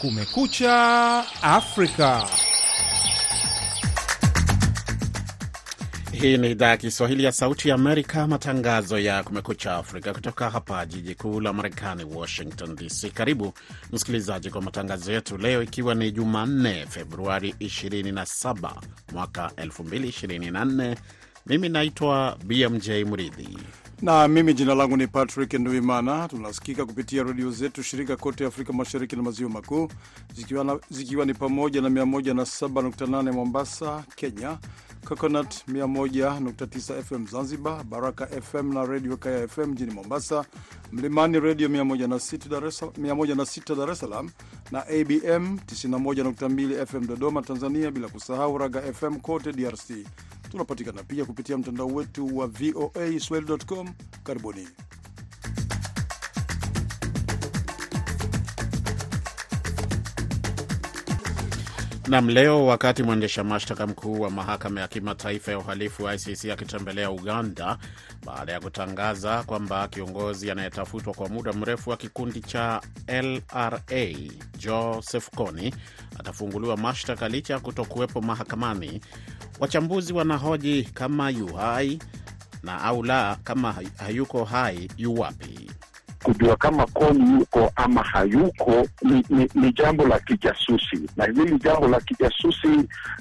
Kumekucha Afrika. Hii ni idhaa ya Kiswahili ya Sauti ya Amerika, matangazo ya Kumekucha Afrika kutoka hapa jiji kuu la Marekani, Washington DC. Karibu msikilizaji kwa matangazo yetu leo, ikiwa ni Jumanne Februari 27 mwaka 2024. Mimi naitwa BMJ Mridhi na mimi jina langu ni Patrick Nduimana. Tunasikika kupitia redio zetu shirika kote Afrika Mashariki na Maziwa Makuu, zikiwa, zikiwa ni pamoja na 107.8 Mombasa, Kenya, Coconut 101.9 FM Zanzibar, Baraka FM na redio Kaya FM mjini Mombasa, Mlimani redio 106 Dar es Salaam na ABM 91.2 FM Dodoma, Tanzania, bila kusahau Raga FM kote DRC. Tunapatikana pia kupitia mtandao wetu wa VOA Swahili.com. Karibuni. Nam, leo wakati mwendesha mashtaka mkuu wa mahakama ya kimataifa ya uhalifu ICC akitembelea Uganda baada ya kutangaza kwamba kiongozi anayetafutwa kwa muda mrefu wa kikundi cha LRA Joseph Kony atafunguliwa mashtaka licha ya kutokuwepo mahakamani, wachambuzi wanahoji kama yu hai na au la, kama hayuko hai yu wapi? Kujua kama Kony yuko ama hayuko ni, ni, ni jambo la kijasusi, na hili jambo la kijasusi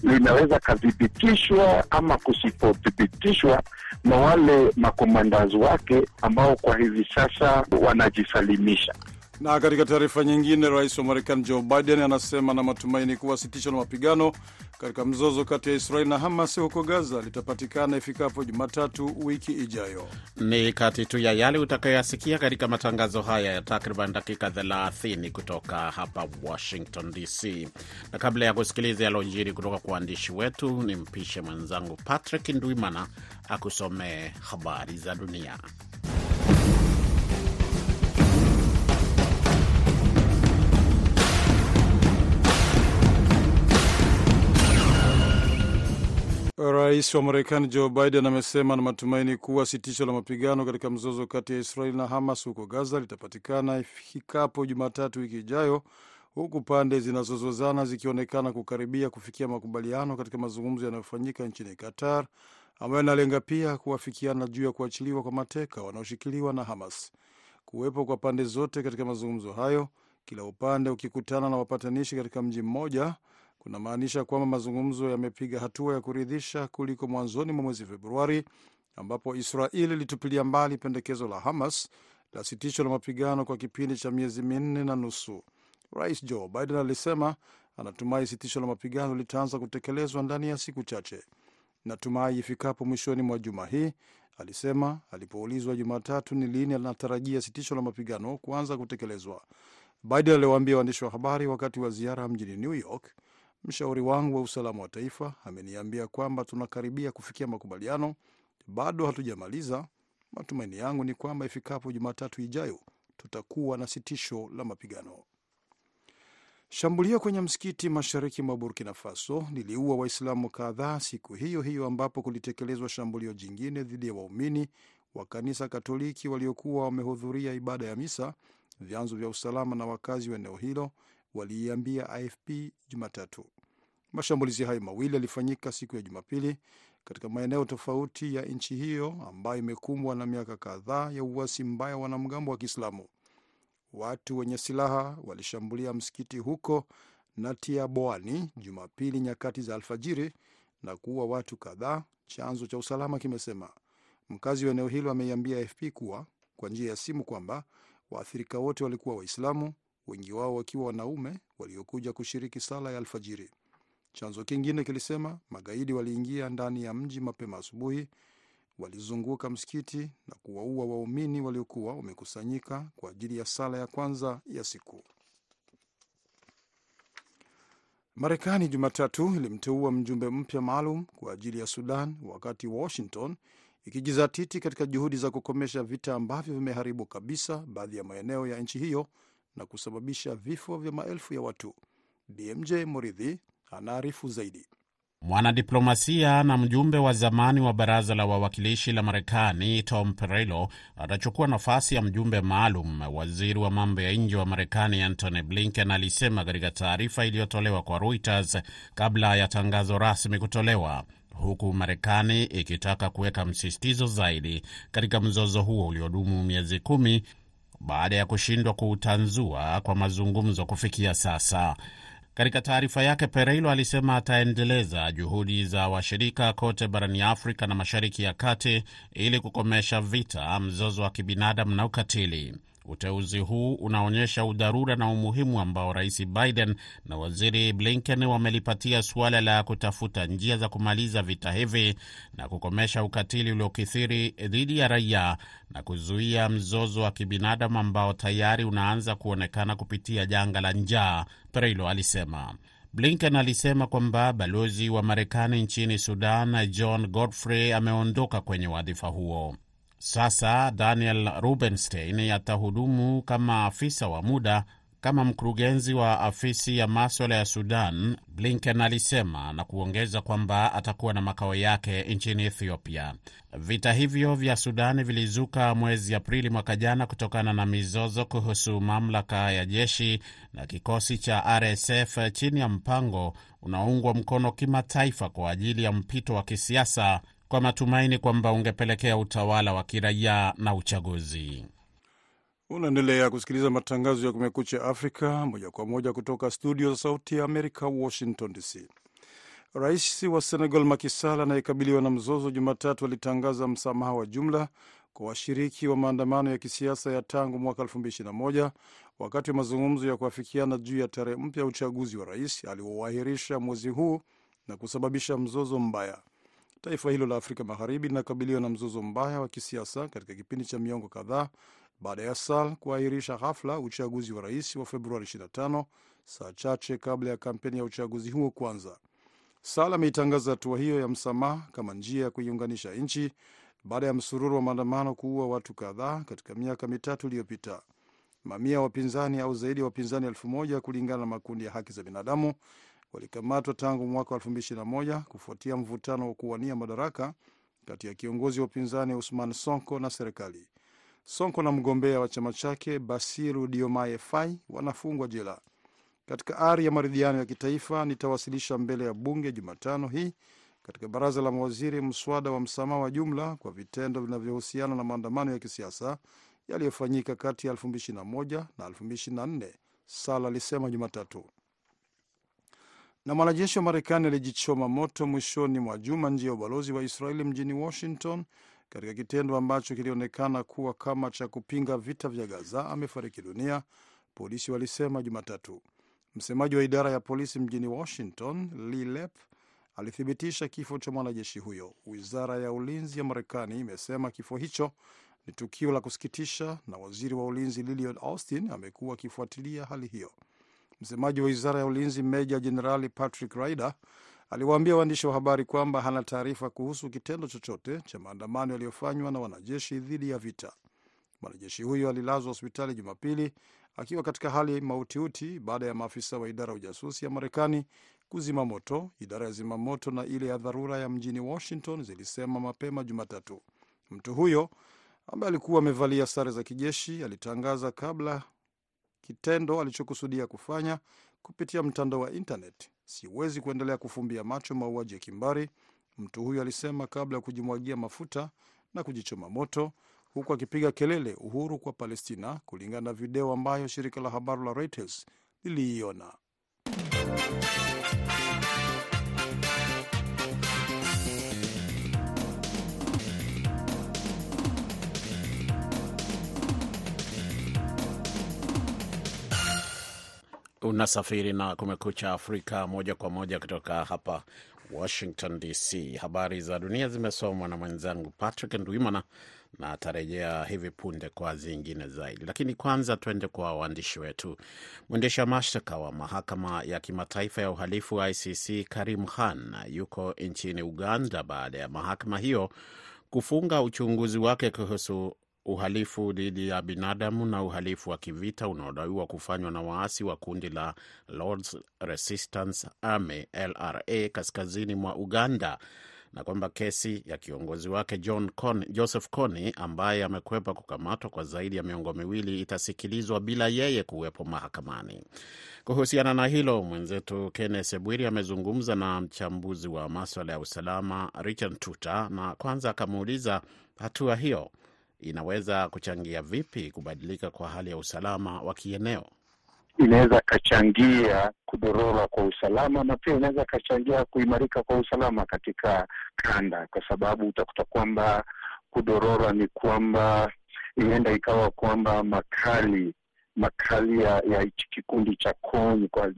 linaweza kathibitishwa ama kusipothibitishwa na wale makomandazi wake ambao kwa hivi sasa wanajisalimisha. Na katika taarifa nyingine, rais wa Marekani Joe Biden anasema na matumaini kuwa sitisho la mapigano katika mzozo kati ya Israeli na Hamas huko Gaza litapatikana ifikapo Jumatatu wiki ijayo. Ni kati tu ya yale utakayoyasikia katika matangazo haya ya takriban dakika 30 kutoka hapa Washington DC. Na kabla ya kusikiliza yalojiri kutoka kwa waandishi wetu, ni mpishe mwenzangu Patrick Ndwimana akusomee habari za dunia. Rais wa Marekani Joe Biden amesema na matumaini kuwa sitisho la mapigano katika mzozo kati ya Israeli na Hamas huko Gaza litapatikana ifikapo Jumatatu wiki ijayo, huku pande zinazozozana zikionekana kukaribia kufikia makubaliano katika mazungumzo yanayofanyika nchini Qatar, ambayo inalenga pia kuwafikiana juu ya kuachiliwa kwa mateka wanaoshikiliwa na Hamas. Kuwepo kwa pande zote katika mazungumzo hayo, kila upande ukikutana na wapatanishi katika mji mmoja kunamaanisha kwamba mazungumzo yamepiga hatua ya kuridhisha kuliko mwanzoni mwa mwezi Februari, ambapo Israeli ilitupilia mbali pendekezo la Hamas la sitisho la mapigano kwa kipindi cha miezi minne na nusu. Rais Joe Biden alisema anatumai sitisho la mapigano litaanza kutekelezwa ndani ya siku chache. Natumai ifikapo mwishoni mwa juma hii, alisema alipoulizwa Jumatatu ni lini anatarajia sitisho la mapigano kuanza kutekelezwa. Biden aliwaambia waandishi wa habari wakati wa ziara mjini New York, Mshauri wangu wa usalama wa taifa ameniambia kwamba tunakaribia kufikia makubaliano, bado hatujamaliza. Matumaini yangu ni kwamba ifikapo Jumatatu ijayo tutakuwa na sitisho la mapigano. Shambulio kwenye msikiti mashariki mwa Burkina Faso liliua Waislamu kadhaa siku hiyo hiyo ambapo kulitekelezwa shambulio jingine dhidi ya waumini wa kanisa Katoliki waliokuwa wamehudhuria ibada ya misa, vyanzo vya usalama na wakazi wa eneo hilo waliiambia AFP Jumatatu. Mashambulizi hayo mawili yalifanyika siku ya Jumapili katika maeneo tofauti ya nchi hiyo ambayo imekumbwa na miaka kadhaa ya uasi mbaya wa wanamgambo wa Kiislamu. Watu wenye silaha walishambulia msikiti huko Natiaboani Jumapili nyakati za alfajiri na kuua watu kadhaa, chanzo cha usalama kimesema. Mkazi wa eneo hilo ameiambia AFP kuwa kwa njia ya simu kwamba waathirika wote walikuwa Waislamu, wengi wao wakiwa wanaume waliokuja kushiriki sala ya alfajiri. Chanzo kingine kilisema magaidi waliingia ndani ya mji mapema asubuhi, walizunguka msikiti na kuwaua waumini waliokuwa wamekusanyika kwa ajili ya sala ya kwanza ya siku. Marekani Jumatatu ilimteua mjumbe mpya maalum kwa ajili ya Sudan, wakati Washington ikijizatiti katika juhudi za kukomesha vita ambavyo vimeharibu kabisa baadhi ya maeneo ya nchi hiyo na kusababisha vifo vya maelfu ya watu. BMJ Moridhi anaarifu zaidi. Mwanadiplomasia na mjumbe wa zamani wa baraza la wawakilishi la Marekani Tom Perello atachukua nafasi ya mjumbe maalum. Waziri wa mambo ya nje wa Marekani Antony Blinken alisema katika taarifa iliyotolewa kwa Reuters kabla ya tangazo rasmi kutolewa, huku Marekani ikitaka kuweka msisitizo zaidi katika mzozo huo uliodumu miezi kumi baada ya kushindwa kuutanzua kwa mazungumzo kufikia sasa. Katika taarifa yake, Pereiro alisema ataendeleza juhudi za washirika kote barani Afrika na Mashariki ya Kati ili kukomesha vita, mzozo wa kibinadamu na ukatili. Uteuzi huu unaonyesha udharura na umuhimu ambao Rais Biden na Waziri Blinken wamelipatia suala la kutafuta njia za kumaliza vita hivi na kukomesha ukatili uliokithiri dhidi ya raia na kuzuia mzozo wa kibinadamu ambao tayari unaanza kuonekana kupitia janga la njaa, Pereilo alisema. Blinken alisema kwamba balozi wa Marekani nchini Sudan John Godfrey ameondoka kwenye wadhifa huo. Sasa Daniel Rubenstein atahudumu kama afisa wa muda kama mkurugenzi wa afisi ya maswala ya Sudan, Blinken alisema na kuongeza kwamba atakuwa na makao yake nchini Ethiopia. Vita hivyo vya Sudani vilizuka mwezi Aprili mwaka jana kutokana na mizozo kuhusu mamlaka ya jeshi na kikosi cha RSF chini ya mpango unaoungwa mkono kimataifa kwa ajili ya mpito wa kisiasa kwa matumaini kwamba ungepelekea utawala wa kiraia na uchaguzi. Unaendelea kusikiliza matangazo ya Kumekucha Afrika moja kwa moja kutoka studio za Sauti ya Amerika, Washington DC. Rais wa Senegal Macky anayekabiliwa na mzozo, Jumatatu alitangaza msamaha wa jumla kwa washiriki wa maandamano ya kisiasa ya tangu mwaka 2021 wakati wa mazungumzo ya kuafikiana juu ya tarehe mpya ya uchaguzi wa rais aliouahirisha mwezi huu na kusababisha mzozo mbaya. Taifa hilo la Afrika Magharibi linakabiliwa na mzozo mbaya wa kisiasa katika kipindi cha miongo kadhaa baada ya Sal kuahirisha ghafla uchaguzi wa rais wa Februari 25 saa chache kabla ya kampeni ya uchaguzi huo kuanza. Sal ameitangaza hatua hiyo ya msamaha kama njia ya kuiunganisha nchi baada ya msururu wa maandamano kuua watu kadhaa katika miaka mitatu iliyopita. Mamia ya wapinzani au zaidi ya wapinzani elfu moja kulingana na makundi ya haki za binadamu walikamatwa tangu mwaka wa 2021 kufuatia mvutano wa kuwania madaraka kati ya kiongozi wa upinzani Usman Sonko na serikali. Sonko na mgombea wa chama chake Basiru Diomaye Faye wanafungwa jela. Katika ari ya maridhiano ya kitaifa, nitawasilisha mbele ya bunge Jumatano hii katika baraza la mawaziri mswada wa msamaha wa jumla kwa vitendo vinavyohusiana na maandamano ya kisiasa yaliyofanyika kati ya 2021 na 2024, Sala alisema Jumatatu. Na mwanajeshi wa Marekani alijichoma moto mwishoni mwa juma nje ya ubalozi wa Israeli mjini Washington katika kitendo ambacho kilionekana kuwa kama cha kupinga vita vya Gaza amefariki dunia, polisi walisema Jumatatu. Msemaji wa idara ya polisi mjini Washington, Lee Lep, alithibitisha kifo cha mwanajeshi huyo. Wizara ya ulinzi ya Marekani imesema kifo hicho ni tukio la kusikitisha, na waziri wa ulinzi Lloyd Austin amekuwa akifuatilia hali hiyo. Msemaji wa wizara ya ulinzi meja jenerali Patrick Ryder aliwaambia waandishi wa habari kwamba hana taarifa kuhusu kitendo chochote cha maandamano yaliyofanywa na wanajeshi dhidi ya vita. Mwanajeshi huyo alilazwa hospitali Jumapili akiwa katika hali mautiuti baada ya maafisa wa idara ya ujasusi ya Marekani kuzima moto. Idara ya zimamoto na ile ya dharura ya mjini Washington zilisema mapema Jumatatu. Mtu huyo ambaye alikuwa amevalia sare za kijeshi alitangaza kabla kitendo alichokusudia kufanya kupitia mtandao wa intanet. siwezi kuendelea kufumbia macho mauaji ya kimbari, mtu huyo alisema kabla ya kujimwagia mafuta na kujichoma moto, huku akipiga kelele uhuru kwa Palestina, kulingana na video ambayo shirika la habari la Reuters liliiona. Unasafiri na Kumekucha Afrika moja kwa moja kutoka hapa Washington DC. Habari za dunia zimesomwa na mwenzangu Patrick Ndwimana na atarejea hivi punde kwa zingine zaidi, lakini kwanza tuende kwa waandishi wetu. Mwendesha mashtaka wa mahakama ya kimataifa ya uhalifu ICC Karim Khan yuko nchini Uganda baada ya mahakama hiyo kufunga uchunguzi wake kuhusu uhalifu dhidi ya binadamu na uhalifu wa kivita unaodaiwa kufanywa na waasi wa kundi la Lords Resistance Army LRA kaskazini mwa Uganda na kwamba kesi ya kiongozi wake John Con, Joseph Kony ambaye amekwepa kukamatwa kwa zaidi ya miongo miwili itasikilizwa bila yeye kuwepo mahakamani. Kuhusiana na hilo, mwenzetu Kennes Bwiri amezungumza na mchambuzi wa maswala ya usalama Richard Tuta, na kwanza akamuuliza hatua hiyo inaweza kuchangia vipi kubadilika kwa hali ya usalama wa kieneo. Inaweza kachangia kudorora kwa usalama na pia inaweza kachangia kuimarika kwa usalama katika kanda, kwa sababu utakuta kwamba kudorora ni kwamba inaenda ikawa kwamba makali makali ya, ya kikundi cha KONY kwa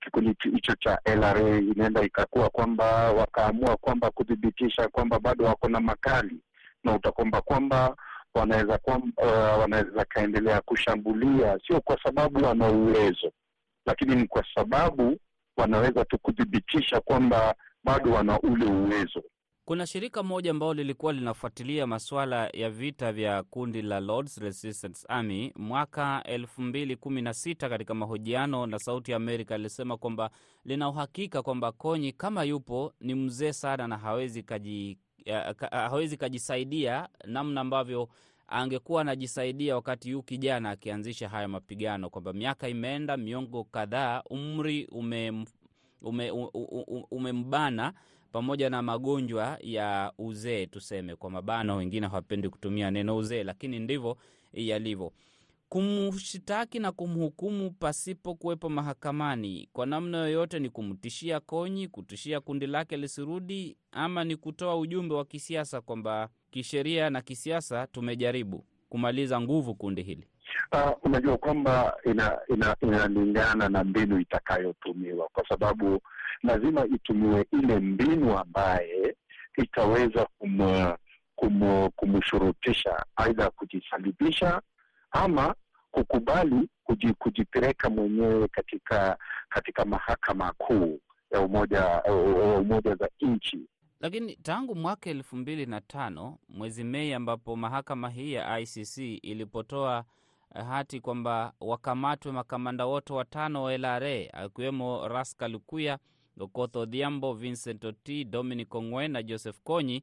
kikundi hicho cha LRA inaenda ikakuwa kwamba wakaamua kwamba kuthibitisha kwamba bado wako na makali na utakwamba kwamba wanaweza uh, wanaweza kaendelea kushambulia, sio kwa sababu wana uwezo, lakini ni kwa sababu wanaweza tu kuthibitisha kwamba bado wana ule uwezo. Kuna shirika moja ambalo lilikuwa linafuatilia masuala ya vita vya kundi la Lords Resistance Army mwaka elfu mbili kumi na sita. Katika mahojiano na Sauti ya Amerika alisema kwamba lina uhakika kwamba Konyi kama yupo ni mzee sana na hawezi kaji hawezi kajisaidia namna ambavyo angekuwa anajisaidia wakati yu kijana akianzisha haya mapigano, kwamba miaka imeenda, miongo kadhaa, umri umembana ume, ume, ume pamoja na magonjwa ya uzee, tuseme kwa mabano, wengine hawapendi kutumia neno uzee, lakini ndivyo yalivyo. Kumshtaki na kumhukumu pasipo kuwepo mahakamani kwa namna yoyote ni kumtishia Konyi, kutishia kundi lake lisirudi, ama ni kutoa ujumbe wa kisiasa kwamba kisheria na kisiasa tumejaribu kumaliza nguvu kundi hili. Uh, unajua kwamba inalingana ina, ina na mbinu itakayotumiwa, kwa sababu lazima itumiwe ile mbinu ambaye itaweza kum, kum, kumshurutisha aidha kujisalibisha ama kukubali kujipeleka mwenyewe katika katika mahakama kuu ya umoja umoja za nchi. Lakini tangu mwaka elfu mbili na tano mwezi Mei, ambapo mahakama hii ya ICC ilipotoa hati kwamba wakamatwe makamanda wote watano wa LRA akiwemo Ras Kalukuya, Okoth Odhiambo, Vincent Oti, Dominic Ongwen na Joseph Konyi,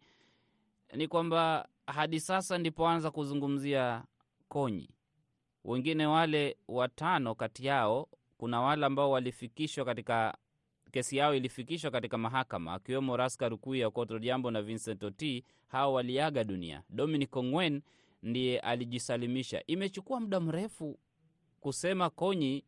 ni kwamba hadi sasa ndipoanza kuzungumzia Konyi. Wengine wale watano kati yao kuna wale ambao walifikishwa katika kesi yao ilifikishwa katika mahakama akiwemo Raska Rukuya, Okoth Odhiambo na Vincent Oti. Hao waliaga dunia. Dominic Ongwen ndiye alijisalimisha. Imechukua muda mrefu kusema Konyi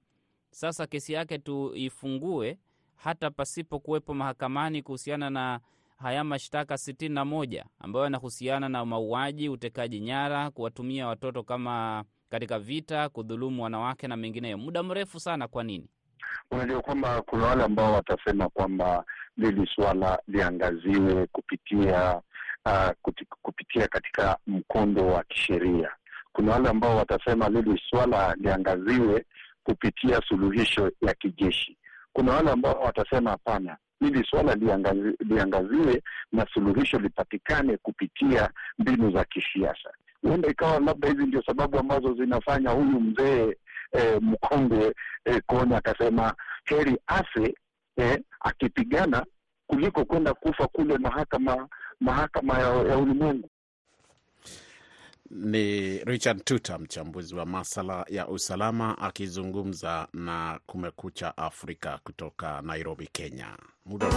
sasa kesi yake tuifungue hata pasipo kuwepo mahakamani kuhusiana na haya mashtaka sitini na moja ambayo yanahusiana na mauaji, utekaji nyara, kuwatumia watoto kama katika vita, kudhulumu wanawake na mengineyo. Muda mrefu sana. Kwa nini? Unajua kwamba kuna wale ambao watasema kwamba lili swala liangaziwe kupitia uh, kupitia katika mkondo wa kisheria. Kuna wale ambao watasema lili swala liangaziwe kupitia suluhisho ya kijeshi. Kuna wale ambao watasema hapana, hili swala liangazi, liangaziwe na suluhisho lipatikane kupitia mbinu za kisiasa. Huenda ikawa labda hizi ndio sababu ambazo zinafanya huyu mzee eh, mkongwe eh, Konyi akasema heri afe eh, akipigana kuliko kwenda kufa kule mahakama mahakama ya, ya ulimwengu. Ni Richard Tuta, mchambuzi wa masala ya usalama akizungumza na Kumekucha Afrika kutoka Nairobi, Kenya. Muda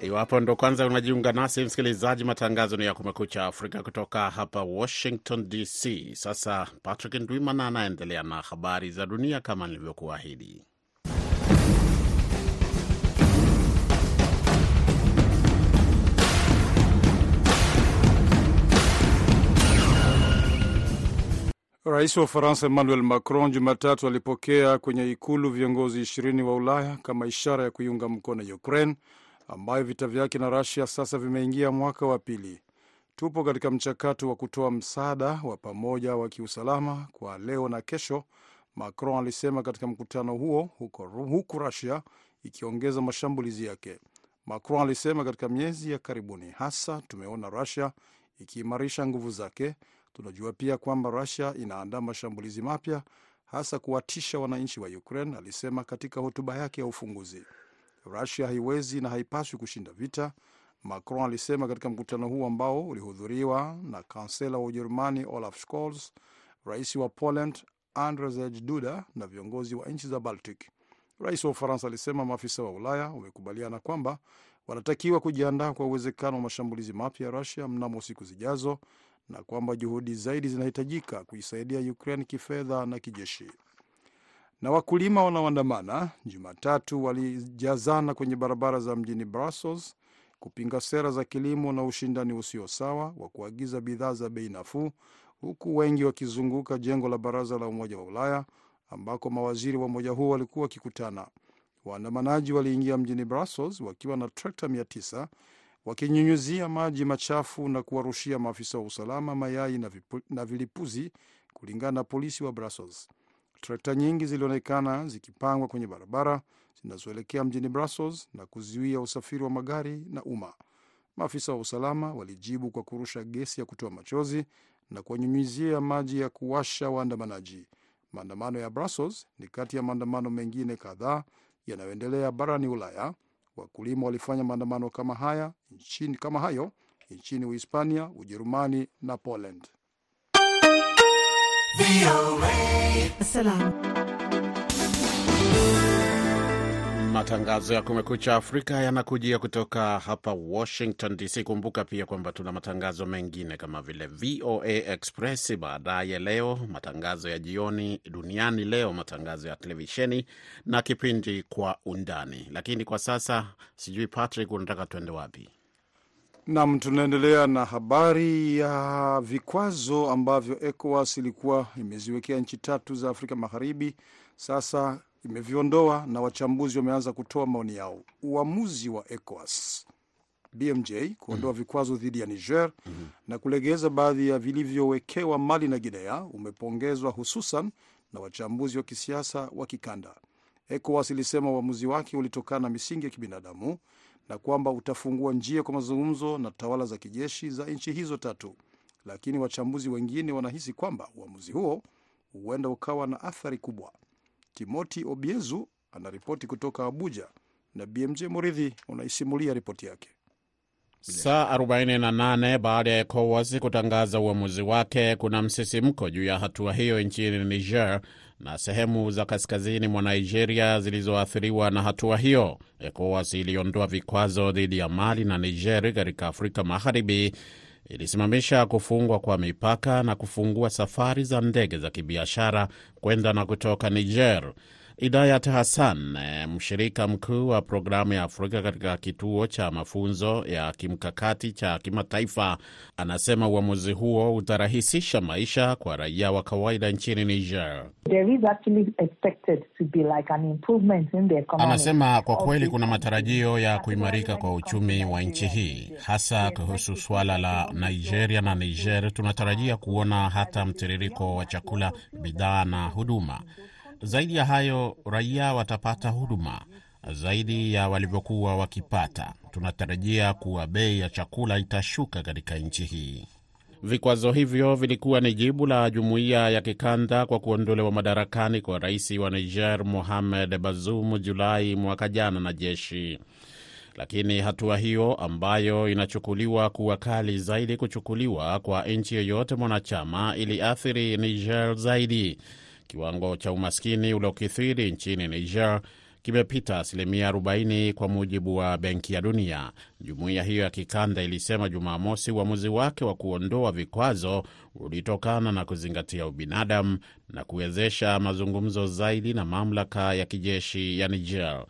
Iwapo ndo kwanza unajiunga nasi msikilizaji, matangazo ni ya Kumekucha Afrika kutoka hapa Washington DC. Sasa Patrick Ndwimana anaendelea na habari za dunia kama nilivyokuahidi. Rais wa Ufaransa Emmanuel Macron Jumatatu alipokea kwenye ikulu viongozi ishirini wa Ulaya kama ishara ya kuiunga mkono Ukraine ambayo vita vyake na Rusia sasa vimeingia mwaka wa pili. Tupo katika mchakato wa kutoa msaada wa pamoja wa kiusalama kwa leo na kesho, Macron alisema katika mkutano huo, huko, huku Rusia ikiongeza mashambulizi yake. Macron alisema katika miezi ya karibuni, hasa tumeona Rusia ikiimarisha nguvu zake. Tunajua pia kwamba Rusia inaandaa mashambulizi mapya, hasa kuwatisha wananchi wa Ukraine, alisema katika hotuba yake ya ufunguzi. Rusia haiwezi na haipaswi kushinda vita, Macron alisema katika mkutano huu ambao ulihudhuriwa na kansela wa Ujerumani Olaf Scholz, rais wa Poland Andrzej Duda na viongozi wa nchi za Baltic. Rais wa Ufaransa alisema maafisa wa Ulaya wamekubaliana kwamba wanatakiwa kujiandaa kwa uwezekano wa mashambulizi mapya ya Rusia mnamo siku zijazo na kwamba juhudi zaidi zinahitajika kuisaidia Ukraine kifedha na kijeshi. Na wakulima wanaoandamana Jumatatu walijazana kwenye barabara za mjini Brussels kupinga sera za kilimo na ushindani usio sawa wa kuagiza bidhaa za bei nafuu, huku wengi wakizunguka jengo la baraza la Umoja wa Ulaya ambako mawaziri wa umoja huo walikuwa wakikutana. Waandamanaji waliingia mjini Brussels wakiwa na trekta 900 wakinyunyuzia maji machafu na kuwarushia maafisa wa usalama mayai na, vipu, na vilipuzi, kulingana na polisi wa Brussels. Trekta nyingi zilionekana zikipangwa kwenye barabara zinazoelekea mjini Brussels na kuzuia usafiri wa magari na umma. Maafisa wa usalama walijibu kwa kurusha gesi ya kutoa machozi na kuwanyunyizia maji ya kuwasha waandamanaji. Maandamano ya Brussels ni kati ya maandamano mengine kadhaa yanayoendelea barani Ulaya. Wakulima walifanya maandamano kama haya nchini, kama hayo nchini Uhispania, Ujerumani na Poland. Matangazo ya Kumekucha Afrika yanakujia kutoka hapa Washington DC. Kumbuka pia kwamba tuna matangazo mengine kama vile VOA Express baadaye leo, matangazo ya jioni, Duniani Leo, matangazo ya televisheni na kipindi Kwa Undani. Lakini kwa sasa sijui, Patrick, unataka tuende wapi? Nam, tunaendelea na habari ya vikwazo ambavyo ECOWAS ilikuwa imeziwekea nchi tatu za Afrika Magharibi. Sasa imeviondoa na wachambuzi wameanza kutoa maoni yao. Uamuzi wa ECOWAS BMJ kuondoa vikwazo dhidi ya Niger na kulegeza baadhi ya vilivyowekewa Mali na Guinea umepongezwa hususan na wachambuzi wa kisiasa wa kikanda. ECOWAS ilisema uamuzi wake ulitokana na misingi ya kibinadamu na kwamba utafungua njia kwa mazungumzo na tawala za kijeshi za nchi hizo tatu, lakini wachambuzi wengine wanahisi kwamba uamuzi huo huenda ukawa na athari kubwa. Timoti Obiezu anaripoti kutoka Abuja na BMJ Muridhi unaisimulia ripoti yake. Saa 48 baada ya ECOWAS kutangaza uamuzi wake, kuna msisimko juu ya hatua hiyo nchini Niger na sehemu za kaskazini mwa Nigeria zilizoathiriwa na hatua hiyo. ECOWAS iliondoa vikwazo dhidi ya Mali na Niger katika Afrika Magharibi, ilisimamisha kufungwa kwa mipaka na kufungua safari za ndege za kibiashara kwenda na kutoka Niger. Idayat Hassan, mshirika mkuu wa programu ya Afrika katika kituo cha mafunzo ya kimkakati cha kimataifa, anasema uamuzi huo utarahisisha maisha kwa raia wa kawaida nchini Niger. Anasema kwa kweli kuna matarajio ya kuimarika kwa uchumi wa nchi hii, hasa kuhusu suala la Nigeria na Niger. Tunatarajia kuona hata mtiririko wa chakula, bidhaa na huduma. Zaidi ya hayo, raia watapata huduma zaidi ya walivyokuwa wakipata. Tunatarajia kuwa bei ya chakula itashuka katika nchi hii. Vikwazo hivyo vilikuwa ni jibu la jumuiya ya kikanda kwa kuondolewa madarakani kwa rais wa Niger Mohamed Bazoum Julai mwaka jana na jeshi. Lakini hatua hiyo ambayo inachukuliwa kuwa kali zaidi kuchukuliwa kwa nchi yoyote mwanachama iliathiri Niger zaidi. Kiwango cha umaskini uliokithiri nchini Niger kimepita asilimia 40 kwa mujibu wa Benki ya Dunia. Jumuiya hiyo ya kikanda ilisema Jumamosi uamuzi wake wa kuondoa vikwazo ulitokana na kuzingatia ubinadamu na kuwezesha mazungumzo zaidi na mamlaka ya kijeshi ya Niger.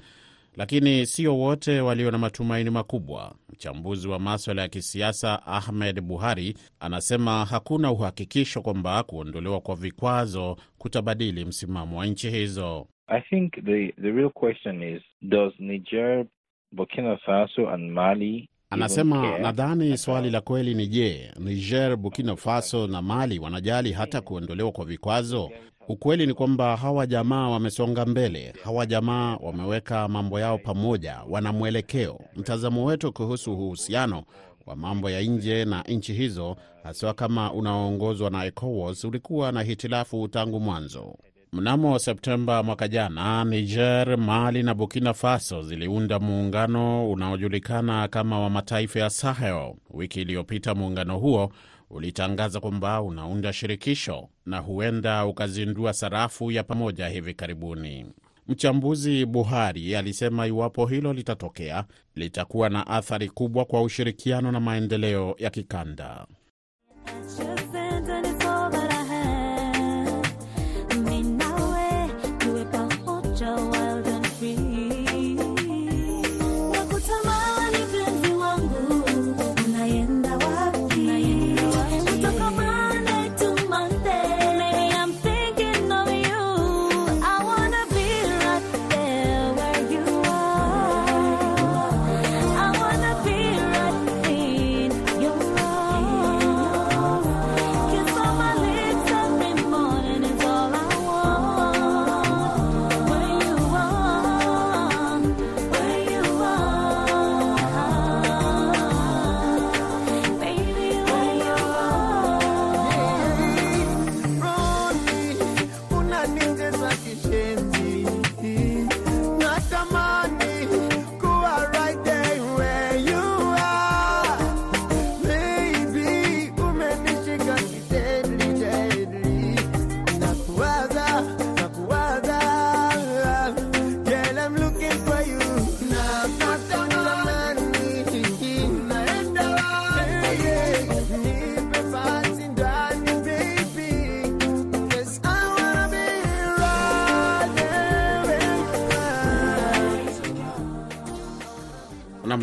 Lakini sio wote walio na matumaini makubwa. Mchambuzi wa maswala ya kisiasa Ahmed Buhari anasema hakuna uhakikisho kwamba kuondolewa kwa vikwazo kutabadili msimamo wa nchi hizo. I think the, the real question is, does Niger, Burkina Faso and Mali Anasema nadhani swali la kweli ni je, Niger, Burkina Faso na Mali wanajali hata kuondolewa kwa vikwazo? Ukweli ni kwamba hawa jamaa wamesonga mbele, hawa jamaa wameweka mambo yao pamoja, wana mwelekeo. Mtazamo wetu kuhusu uhusiano wa mambo ya nje na nchi hizo, haswa kama unaoongozwa na ECOWAS, ulikuwa na hitilafu tangu mwanzo. Mnamo Septemba mwaka jana, Niger, Mali na Burkina Faso ziliunda muungano unaojulikana kama wa mataifa ya Sahel. Wiki iliyopita muungano huo ulitangaza kwamba unaunda shirikisho na huenda ukazindua sarafu ya pamoja hivi karibuni. Mchambuzi Buhari alisema iwapo hilo litatokea, litakuwa na athari kubwa kwa ushirikiano na maendeleo ya kikanda.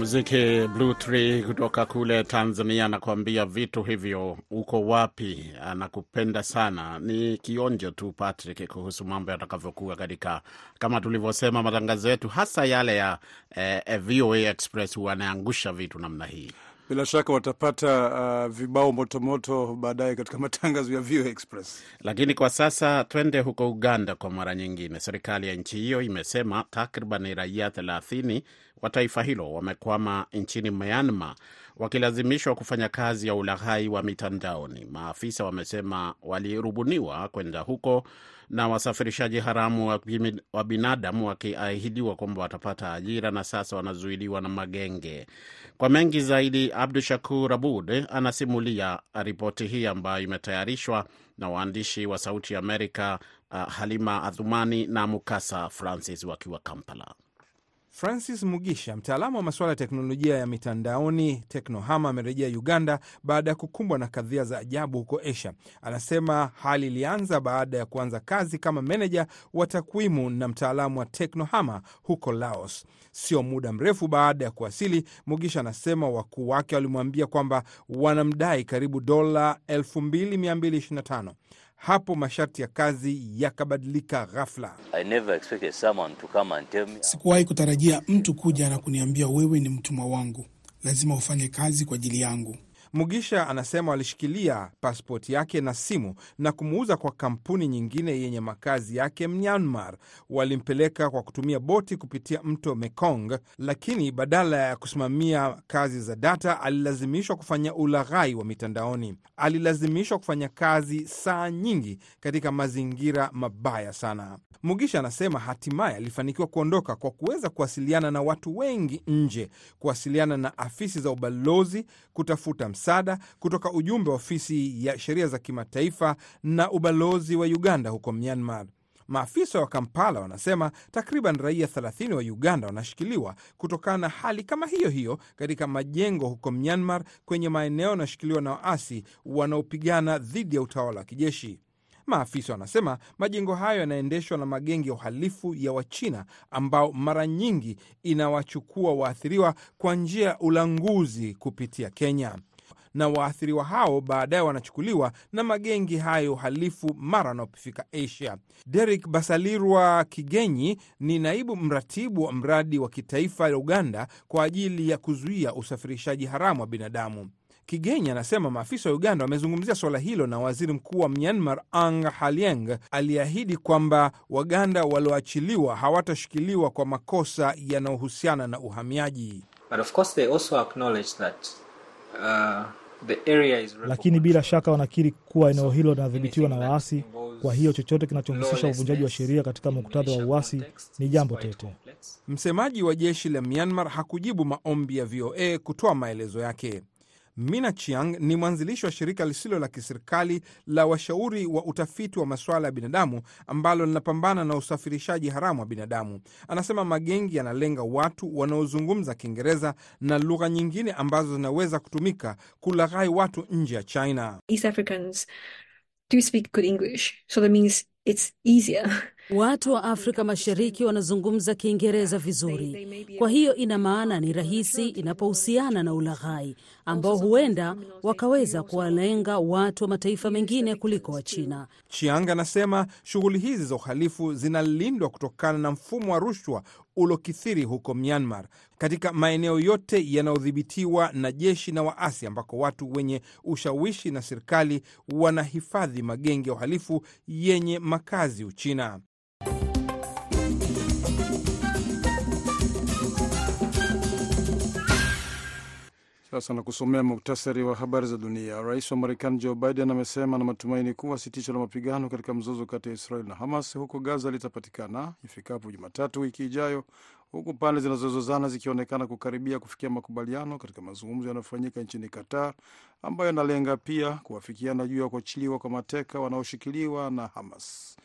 Mwanamuziki Blue Tree kutoka kule Tanzania anakuambia vitu hivyo. Uko wapi? Anakupenda sana. Ni kionjo tu, Patrick, kuhusu mambo yatakavyokuwa katika, kama tulivyosema, matangazo yetu, hasa yale ya eh, VOA Express wanaangusha vitu namna hii. Bila shaka watapata uh, vibao motomoto baadaye katika matangazo ya VOA Express. Lakini kwa sasa twende huko Uganda kwa mara nyingine. Serikali ya nchi hiyo imesema takriban raia thelathini wa taifa hilo wamekwama nchini Myanmar wakilazimishwa kufanya kazi ya ulaghai wa mitandaoni. Maafisa wamesema walirubuniwa kwenda huko na wasafirishaji haramu wa binadamu wakiahidiwa kwamba watapata ajira na sasa wanazuiliwa na magenge. Kwa mengi zaidi, Abdu Shakur Abud anasimulia ripoti hii ambayo imetayarishwa na waandishi wa Sauti ya Amerika uh, Halima Adhumani na Mukasa Francis wakiwa Kampala. Francis Mugisha, mtaalamu wa masuala ya teknolojia ya mitandaoni Teknohama, amerejea Uganda baada ya kukumbwa na kadhia za ajabu huko Asia. Anasema hali ilianza baada ya kuanza kazi kama meneja wa takwimu na mtaalamu wa Teknohama huko Laos. Sio muda mrefu baada ya kuwasili, Mugisha anasema wakuu wake walimwambia kwamba wanamdai karibu dola 2225 hapo masharti ya kazi yakabadilika ghafla. Sikuwahi kutarajia mtu kuja na kuniambia wewe ni mtumwa wangu, lazima ufanye kazi kwa ajili yangu. Mugisha anasema walishikilia pasipoti yake na simu na kumuuza kwa kampuni nyingine yenye makazi yake Myanmar. Walimpeleka kwa kutumia boti kupitia mto Mekong, lakini badala ya kusimamia kazi za data, alilazimishwa kufanya ulaghai wa mitandaoni. Alilazimishwa kufanya kazi saa nyingi katika mazingira mabaya sana. Mugisha anasema hatimaye alifanikiwa kuondoka kwa kuweza kuwasiliana na watu wengi nje, kuwasiliana na afisi za ubalozi, kutafuta msaada kutoka ujumbe wa ofisi ya sheria za kimataifa na ubalozi wa Uganda huko Myanmar. Maafisa wa Kampala wanasema takriban raia 30 wa Uganda wanashikiliwa kutokana na hali kama hiyo hiyo katika majengo huko Myanmar, kwenye maeneo yanayoshikiliwa na waasi wanaopigana dhidi ya utawala wa kijeshi. Maafisa wanasema majengo hayo yanaendeshwa na magenge ya uhalifu ya Wachina ambao mara nyingi inawachukua waathiriwa kwa njia ya ulanguzi kupitia Kenya na waathiriwa hao baadaye wanachukuliwa na magengi hayo uhalifu mara wanapofika Asia. Derek Basalirwa Kigenyi ni naibu mratibu wa mradi wa kitaifa ya Uganda kwa ajili ya kuzuia usafirishaji haramu wa binadamu. Kigenyi anasema maafisa wa Uganda wamezungumzia suala hilo na waziri mkuu wa Myanmar Ang Halieng aliahidi kwamba Waganda walioachiliwa hawatashikiliwa kwa makosa yanayohusiana na uhamiaji. But of course they also acknowledge that, uh, Lakini bila shaka wanakiri kuwa eneo hilo linadhibitiwa na waasi. Kwa hiyo chochote kinachohusisha uvunjaji wa sheria katika muktadha wa uasi ni jambo tete. Msemaji wa jeshi la Myanmar hakujibu maombi ya VOA kutoa maelezo yake. Mina Chiang ni mwanzilishi wa shirika lisilo la kiserikali la washauri wa utafiti wa masuala ya binadamu ambalo linapambana na usafirishaji haramu wa binadamu. Anasema magengi yanalenga watu wanaozungumza Kiingereza na lugha nyingine ambazo zinaweza kutumika kulaghai watu nje ya China. East Africans do speak good English, so that means it's easier. Watu wa Afrika Mashariki wanazungumza Kiingereza vizuri, kwa hiyo ina maana ni rahisi inapohusiana na ulaghai ambao huenda wakaweza kuwalenga watu wa mataifa mengine kuliko wa China. Chiang anasema shughuli hizi za uhalifu zinalindwa kutokana na mfumo wa rushwa uliokithiri huko Myanmar, katika maeneo yote yanayodhibitiwa na jeshi na waasi, ambako watu wenye ushawishi na serikali wanahifadhi magenge ya uhalifu yenye makazi Uchina. Sasa na kusomea muktasari wa habari za dunia. Rais wa Marekani Joe Biden amesema na matumaini kuwa sitisho la mapigano katika mzozo kati ya Israel na Hamas huko Gaza litapatikana ifikapo Jumatatu wiki ijayo, huku pande zinazozozana zikionekana kukaribia kufikia makubaliano katika mazungumzo yanayofanyika nchini Qatar, ambayo yanalenga pia kuwafikiana juu ya kuachiliwa kwa mateka wanaoshikiliwa na Hamas.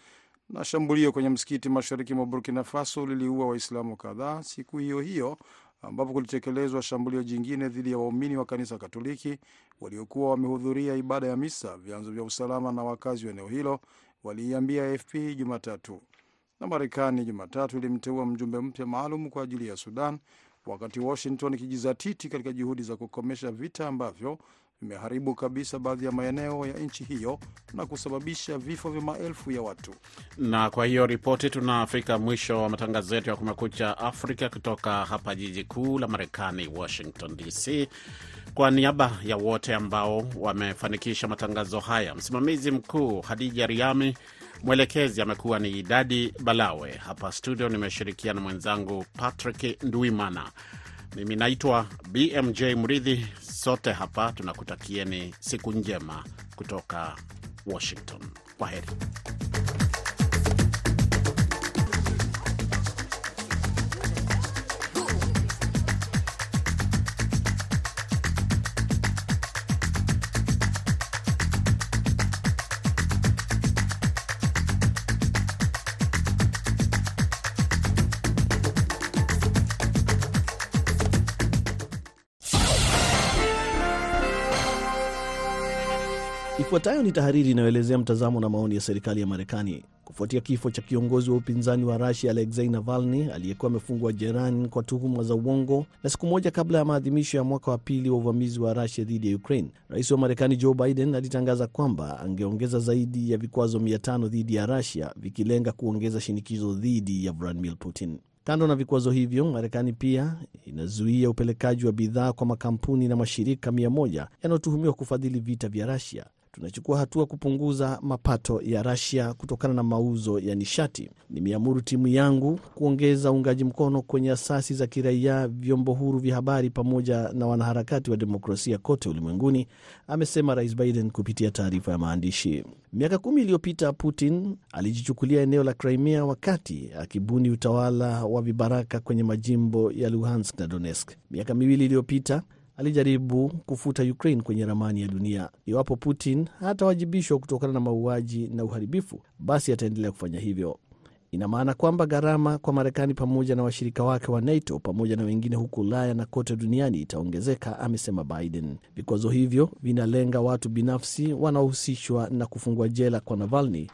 Na shambulio kwenye msikiti mashariki mwa Burkina Faso liliua Waislamu kadhaa siku hiyo hiyo ambapo kulitekelezwa shambulio jingine dhidi ya waumini wa kanisa Katoliki waliokuwa wamehudhuria ibada ya misa, vyanzo vya usalama na wakazi wa eneo hilo waliiambia AFP Jumatatu. Na Marekani Jumatatu ilimteua mjumbe mpya maalum kwa ajili ya Sudan, wakati Washington ikijizatiti katika juhudi za kukomesha vita ambavyo vimeharibu kabisa baadhi ya maeneo ya nchi hiyo na kusababisha vifo vya maelfu ya watu. Na kwa hiyo ripoti, tunafika mwisho wa matangazo yetu ya Kumekucha Afrika kutoka hapa jiji kuu la Marekani, Washington DC. Kwa niaba ya wote ambao wamefanikisha matangazo haya, msimamizi mkuu Hadija Riami, mwelekezi amekuwa ni Idadi Balawe. Hapa studio nimeshirikiana mwenzangu Patrick Ndwimana. Mimi naitwa BMJ Mridhi. Sote hapa tunakutakieni siku njema kutoka Washington. Kwa heri. Ifuatayo ni tahariri inayoelezea mtazamo na maoni ya serikali ya Marekani. Kufuatia kifo cha kiongozi wa upinzani wa Rusia Alexei Navalny aliyekuwa amefungwa jerani kwa tuhuma za uongo, na siku moja kabla ya maadhimisho ya mwaka wa pili wa uvamizi wa Rusia dhidi ya Ukraine, rais wa Marekani Joe Biden alitangaza kwamba angeongeza zaidi ya vikwazo 500 dhidi ya Rusia, vikilenga kuongeza shinikizo dhidi ya Vladimir Putin. Kando na vikwazo hivyo, Marekani pia inazuia upelekaji wa bidhaa kwa makampuni na mashirika mia moja yanayotuhumiwa kufadhili vita vya Rusia. Tunachukua hatua kupunguza mapato ya Rasia kutokana na mauzo ya nishati. Nimeamuru timu yangu kuongeza uungaji mkono kwenye asasi za kiraia, vyombo huru vya habari, pamoja na wanaharakati wa demokrasia kote ulimwenguni, amesema Rais Biden kupitia taarifa ya maandishi. Miaka kumi iliyopita Putin alijichukulia eneo la Crimea wakati akibuni utawala wa vibaraka kwenye majimbo ya Luhansk na Donetsk. Miaka miwili iliyopita alijaribu kufuta Ukraine kwenye ramani ya dunia. Iwapo Putin hatawajibishwa kutokana na mauaji na uharibifu, basi ataendelea kufanya hivyo. Ina maana kwamba gharama kwa Marekani pamoja na washirika wake wa NATO pamoja na wengine huku Ulaya na kote duniani itaongezeka, amesema Biden. Vikwazo hivyo vinalenga watu binafsi wanaohusishwa na kufungwa jela kwa Navalny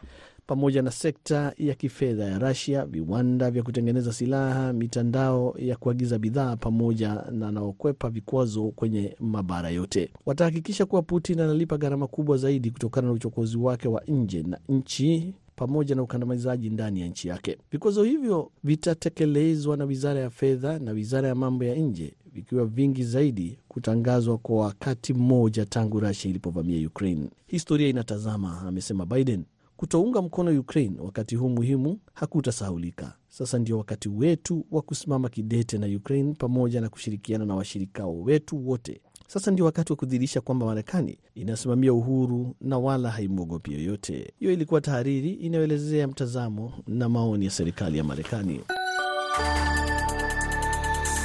pamoja na sekta ya kifedha ya Rasia, viwanda vya kutengeneza silaha, mitandao ya kuagiza bidhaa, pamoja na anaokwepa vikwazo kwenye mabara yote. Watahakikisha kuwa Putin analipa gharama kubwa zaidi kutokana na uchokozi wake wa nje na nchi pamoja na ukandamizaji ndani ya nchi yake. Vikwazo hivyo vitatekelezwa na wizara ya fedha na wizara ya mambo ya nje, vikiwa vingi zaidi kutangazwa kwa wakati mmoja tangu Rusia ilipovamia Ukraine. Historia inatazama, amesema Biden. Kutounga mkono Ukraine wakati huu muhimu hakutasahulika. Sasa ndio wakati wetu wa kusimama kidete na Ukraine pamoja na kushirikiana na washirika wetu wote. Sasa ndio wakati wa kudhihirisha kwamba Marekani inasimamia uhuru na wala haimwogopi yoyote. Hiyo ilikuwa tahariri inayoelezea mtazamo na maoni ya serikali ya Marekani.